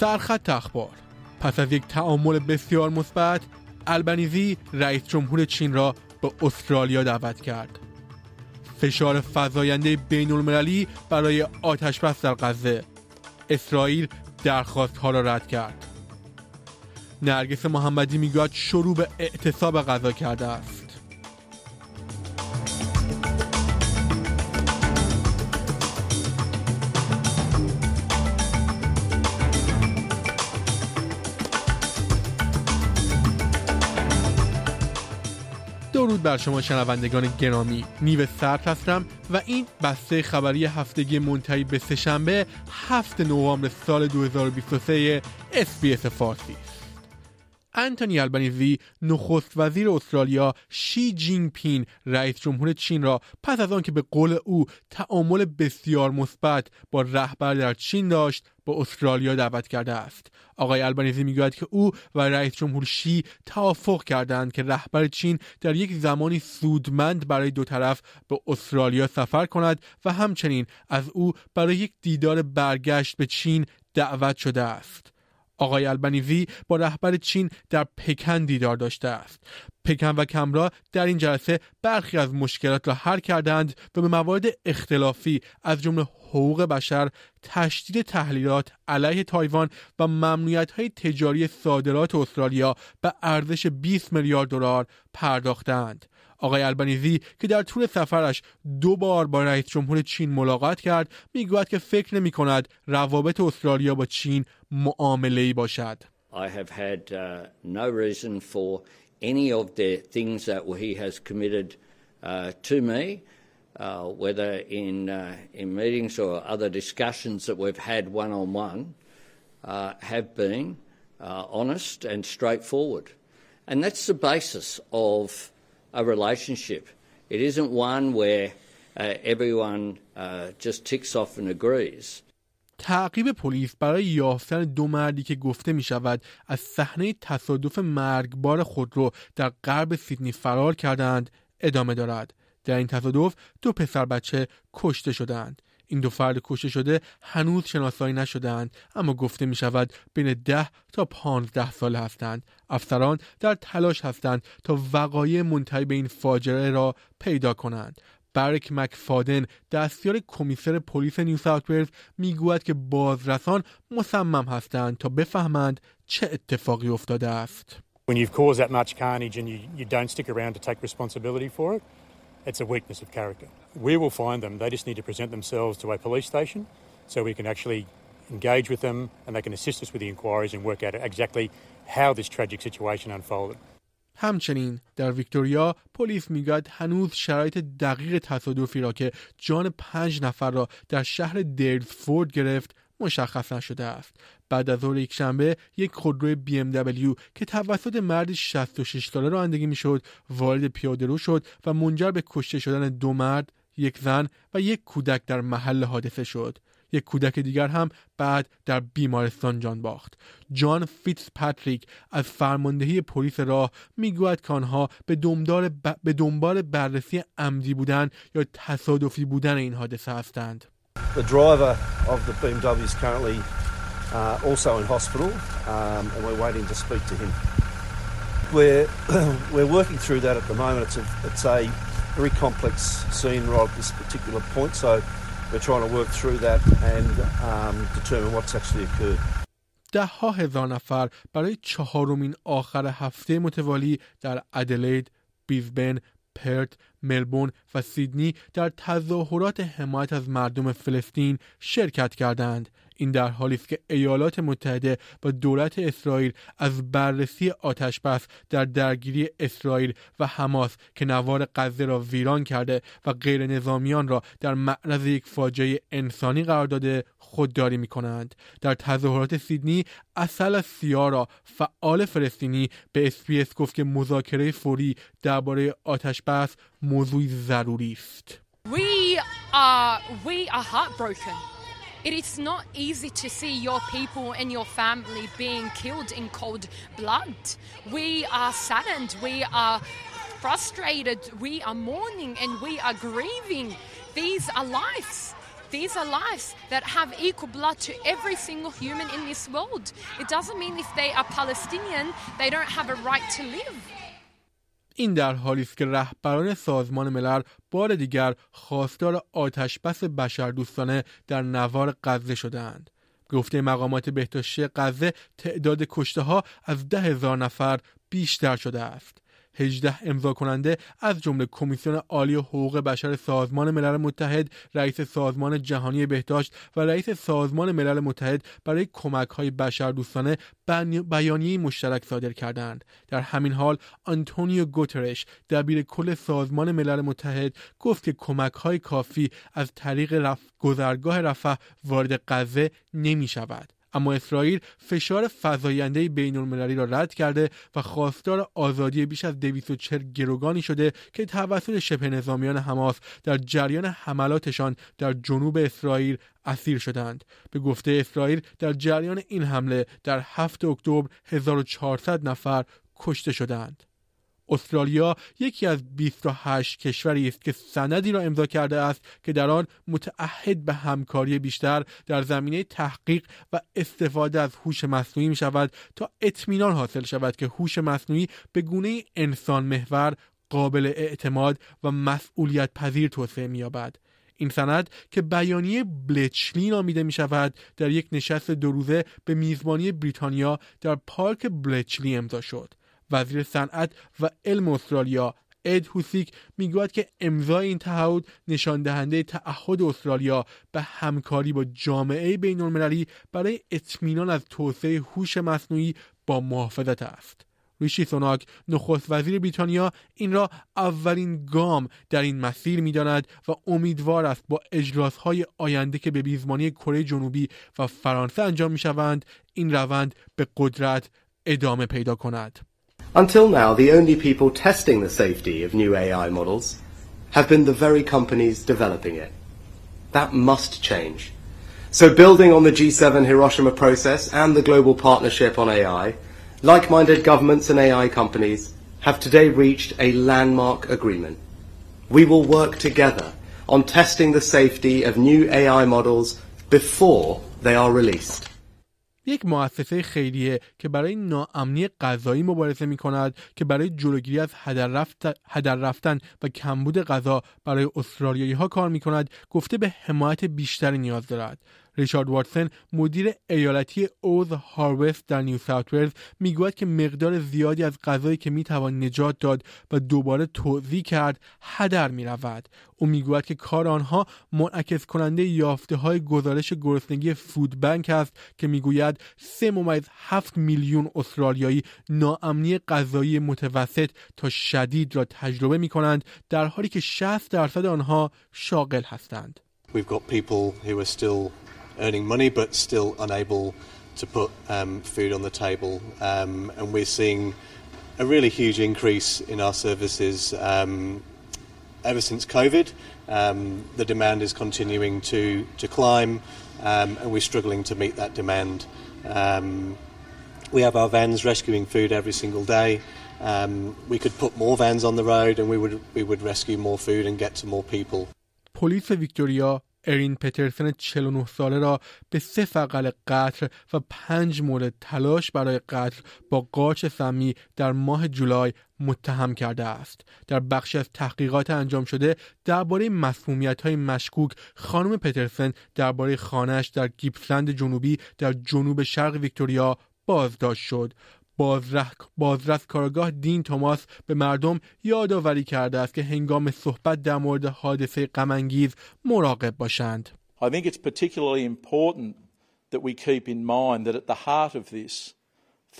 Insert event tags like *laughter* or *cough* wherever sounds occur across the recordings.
سرخط اخبار. پس از یک تعامل بسیار مثبت البنیزی رئیس جمهور چین را به استرالیا دعوت کرد. فشار فضاینده بین المللی برای آتش بس در غزه. اسرائیل درخواست ها را رد کرد. نرگس محمدی می‌گوید شروع به اعتصاب غذا کرده است. درود بر شما شنوندگان گرامی. نیو سرد هستم و این بسته خبری هفتگی منتهی به سهشنبه هفت نوامبر سال 2023 SBS فارسی. آنتونی آلبانیزی نخست وزیر استرالیا شی جینگ پین رئیس جمهور چین را پس از آنکه به قول او تعامل بسیار مثبت با رهبر در چین داشت به استرالیا دعوت کرده است. آقای آلبانیزی می‌گوید که او و رئیس جمهور شی توافق کردند که رهبر چین در یک زمانی سودمند برای دو طرف به استرالیا سفر کند و همچنین از او برای یک دیدار برگشت به چین دعوت شده است. آقای البنیزی با رهبر چین در پکن دیدار داشته است. پکن و کمرا در این جلسه برخی از مشکلات را حل کردند و به موارد اختلافی از جمله حقوق بشر تشدید تحلیلات علیه تایوان و ممنوعیت های تجاری صادرات استرالیا به ارزش 20 میلیارد دلار پرداختند آقای البنیزی که در طول سفرش دو بار با رئیس جمهور چین ملاقات کرد می‌گوید که فکر نمی کند روابط استرالیا با چین معامله ای باشد I have had uh, no reason for any of the things that he has committed uh, to me, uh, whether in, uh, in meetings or other discussions that we've had one on one, have been uh, honest and straightforward. And that's the basis of a relationship. It isn't one where uh, everyone uh, just ticks off and agrees. تعقیب پلیس برای یافتن دو مردی که گفته می شود از صحنه تصادف مرگبار خودرو در غرب سیدنی فرار کردند ادامه دارد. در این تصادف دو پسر بچه کشته شدند. این دو فرد کشته شده هنوز شناسایی نشدند اما گفته می شود بین ده تا پانزده سال هستند. افسران در تلاش هستند تا وقایع منتهی به این فاجعه را پیدا کنند. برک مکفادن دستیار کمیسر پلیس نیو ساوت ولز می‌گوید که بازرسان مصمم هستند تا بفهمند چه اتفاقی افتاده است. When you've caused that much carnage and you, you don't stick around to take responsibility for it, it's a weakness of character. We will find them. They just need to present themselves to a police station so we can actually engage with them and they can assist us with the inquiries and work out exactly how this tragic situation unfolded. همچنین در ویکتوریا پلیس میگوید هنوز شرایط دقیق تصادفی را که جان پنج نفر را در شهر دیرزفورد گرفت مشخص نشده است. بعد از ظهر یک شنبه یک خودروی BMW که توسط مردی 66 ساله رانندگی می‌شد وارد پیاده رو شد و منجر به کشته شدن دو مرد یک زن و یک کودک در محل حادثه شد. یک کودک دیگر هم بعد در بیمارستان جان باخت. جان فیتز پاتریک از فرماندهی پلیس راه می‌گوید که آنها به دنبال ب... به دنبال بررسی عمدی بودن یا تصادفی بودن این حادثه هستند. The driver of the BMW is currently uh, also in hospital um, and we're waiting to speak to him. We're, *clears throat* we're working through that at the moment. It's a, it's a very complex scene right at this particular point, so we're trying to work through that and um, determine what's actually occurred. ده ها هزار نفر برای چهارمین آخر هفته متوالی در ادلید، بیزبن، پرت، ملبورن و سیدنی در تظاهرات حمایت از مردم فلسطین شرکت کردند. این در حالی است که ایالات متحده و دولت اسرائیل از بررسی آتش بس در درگیری اسرائیل و حماس که نوار غزه را ویران کرده و غیر نظامیان را در معرض یک فاجعه انسانی قرار داده خودداری می کنند. در تظاهرات سیدنی اصل سیارا فعال فلسطینی به اسپیس گفت که مذاکره فوری درباره آتش بس موضوعی ضروری است. We are, we are heartbroken. It is not easy to see your people and your family being killed in cold blood. We are saddened, we are frustrated, we are mourning, and we are grieving. These are lives. these are lives that have equal blood to every single human in this world. It doesn't mean if they are Palestinian, they don't have a right to live. این در حالی است که رهبران سازمان ملل بار دیگر خواستار آتشبس بشردوستانه در نوار غزه شدهاند. گفته مقامات بهداشتی غزه تعداد کشته ها از ده هزار نفر بیشتر شده است. 18 امضا کننده از جمله کمیسیون عالی حقوق بشر سازمان ملل متحد، رئیس سازمان جهانی بهداشت و رئیس سازمان ملل متحد برای کمک های بشر دوستانه بیانیه مشترک صادر کردند. در همین حال آنتونیو گوترش دبیر کل سازمان ملل متحد گفت که کمک های کافی از طریق رف... گذرگاه رفح وارد غزه نمی شود. اما اسرائیل فشار فزاینده بین المللی را رد کرده و خواستار آزادی بیش از 240 گروگانی شده که توسط شبه نظامیان حماس در جریان حملاتشان در جنوب اسرائیل اسیر شدند. به گفته اسرائیل در جریان این حمله در 7 اکتبر 1400 نفر کشته شدند. استرالیا یکی از 28 کشوری است که سندی را امضا کرده است که در آن متعهد به همکاری بیشتر در زمینه تحقیق و استفاده از هوش مصنوعی می شود تا اطمینان حاصل شود که هوش مصنوعی به گونه انسان محور قابل اعتماد و مسئولیت پذیر توسعه می یابد. این سند که بیانیه بلچلی نامیده می شود در یک نشست دو روزه به میزبانی بریتانیا در پارک بلچلی امضا شد. وزیر صنعت و علم استرالیا اد هوسیک می‌گوید که امضای این تعهد نشان دهنده تعهد استرالیا به همکاری با جامعه بین المللی برای اطمینان از توسعه هوش مصنوعی با محافظت است. ریشی سوناک نخست وزیر بریتانیا این را اولین گام در این مسیر می‌داند و امیدوار است با اجراسهای آینده که به میزبانی کره جنوبی و فرانسه انجام می شوند این روند به قدرت ادامه پیدا کند. Until now, the only people testing the safety of new AI models have been the very companies developing it. That must change. So building on the G7 Hiroshima process and the global partnership on AI, like-minded governments and AI companies have today reached a landmark agreement. We will work together on testing the safety of new AI models before they are released. یک مؤسسه خیریه که برای ناامنی غذایی مبارزه می کند که برای جلوگیری از هدر, رفت، هدر رفتن و کمبود غذا برای استرالیایی ها کار می کند گفته به حمایت بیشتری نیاز دارد. ریچارد واتسن مدیر ایالتی اوز هاروست در نیو ساوت ولز می‌گوید که مقدار زیادی از غذایی که می‌توان نجات داد و دوباره توضیح کرد هدر می‌رود او می‌گوید که کار آنها منعکس کننده یافته های گزارش گرسنگی فود بنک است که می‌گوید سه ممیز هفت میلیون استرالیایی ناامنی غذایی متوسط تا شدید را تجربه می کنند در حالی که 60 درصد آنها شاغل هستند. We've got people who are still earning money but still unable to put um, food on the table. Um, and we're seeing a really huge increase in our services um, ever since COVID. Um, the demand is continuing to, to climb, um, and we're struggling to meet that demand. Um, we have our vans rescuing food every single day. we could put more vans on the road, and we would we would rescue more food and get to more people. پلیس ویکتوریا ارین پترسن 49 ساله را به سه فقل قتل و پنج مورد تلاش برای قتل با قاچ سمی در ماه جولای متهم کرده است. در بخشی از تحقیقات انجام شده درباره مسمومیت های مشکوک خانم پترسن درباره خانهش در گیپسلند جنوبی در جنوب شرق ویکتوریا بازداشت شد. بازرس کارگاه دین توماس به مردم یادآوری کرده است که هنگام صحبت در مورد حادثه غمانگیز مراقب باشند. I think it's particularly important that we keep in mind that at the heart of this,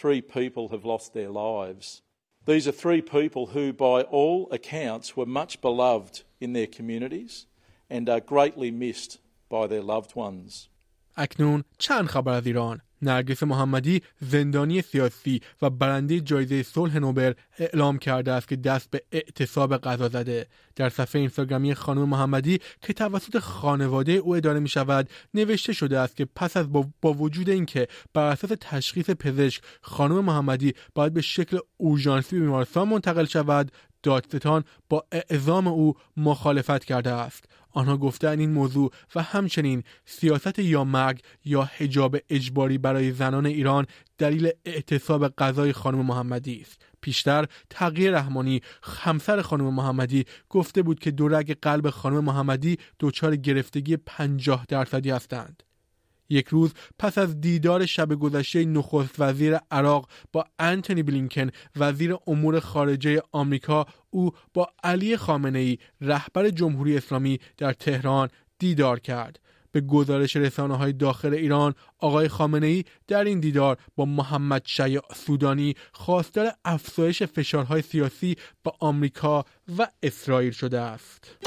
three people have lost their lives. These are three people who, by all accounts, were much beloved in their communities and are greatly missed by their loved ones. اکنون چند خبر از ایران نرگس محمدی زندانی سیاسی و برنده جایزه صلح نوبل اعلام کرده است که دست به اعتصاب غذا زده. در صفحه اینستاگرامی خانم محمدی که توسط خانواده او اداره می شود نوشته شده است که پس از با, وجود اینکه بر اساس تشخیص پزشک خانم محمدی باید به شکل اورژانسی بیمارستان منتقل شود دادستان با اعزام او مخالفت کرده است. آنها گفتند این موضوع و همچنین سیاست یا مرگ یا حجاب اجباری برای زنان ایران دلیل اعتصاب غذای خانم محمدی است. پیشتر تغییر رحمانی همسر خانم محمدی گفته بود که دورگ قلب خانم محمدی دچار گرفتگی 50 درصدی هستند. یک روز پس از دیدار شب گذشته نخست وزیر عراق با انتونی بلینکن وزیر امور خارجه آمریکا او با علی خامنه ای رهبر جمهوری اسلامی در تهران دیدار کرد به گزارش رسانه های داخل ایران آقای خامنه ای در این دیدار با محمد شیع سودانی خواستار افزایش فشارهای سیاسی با آمریکا و اسرائیل شده است.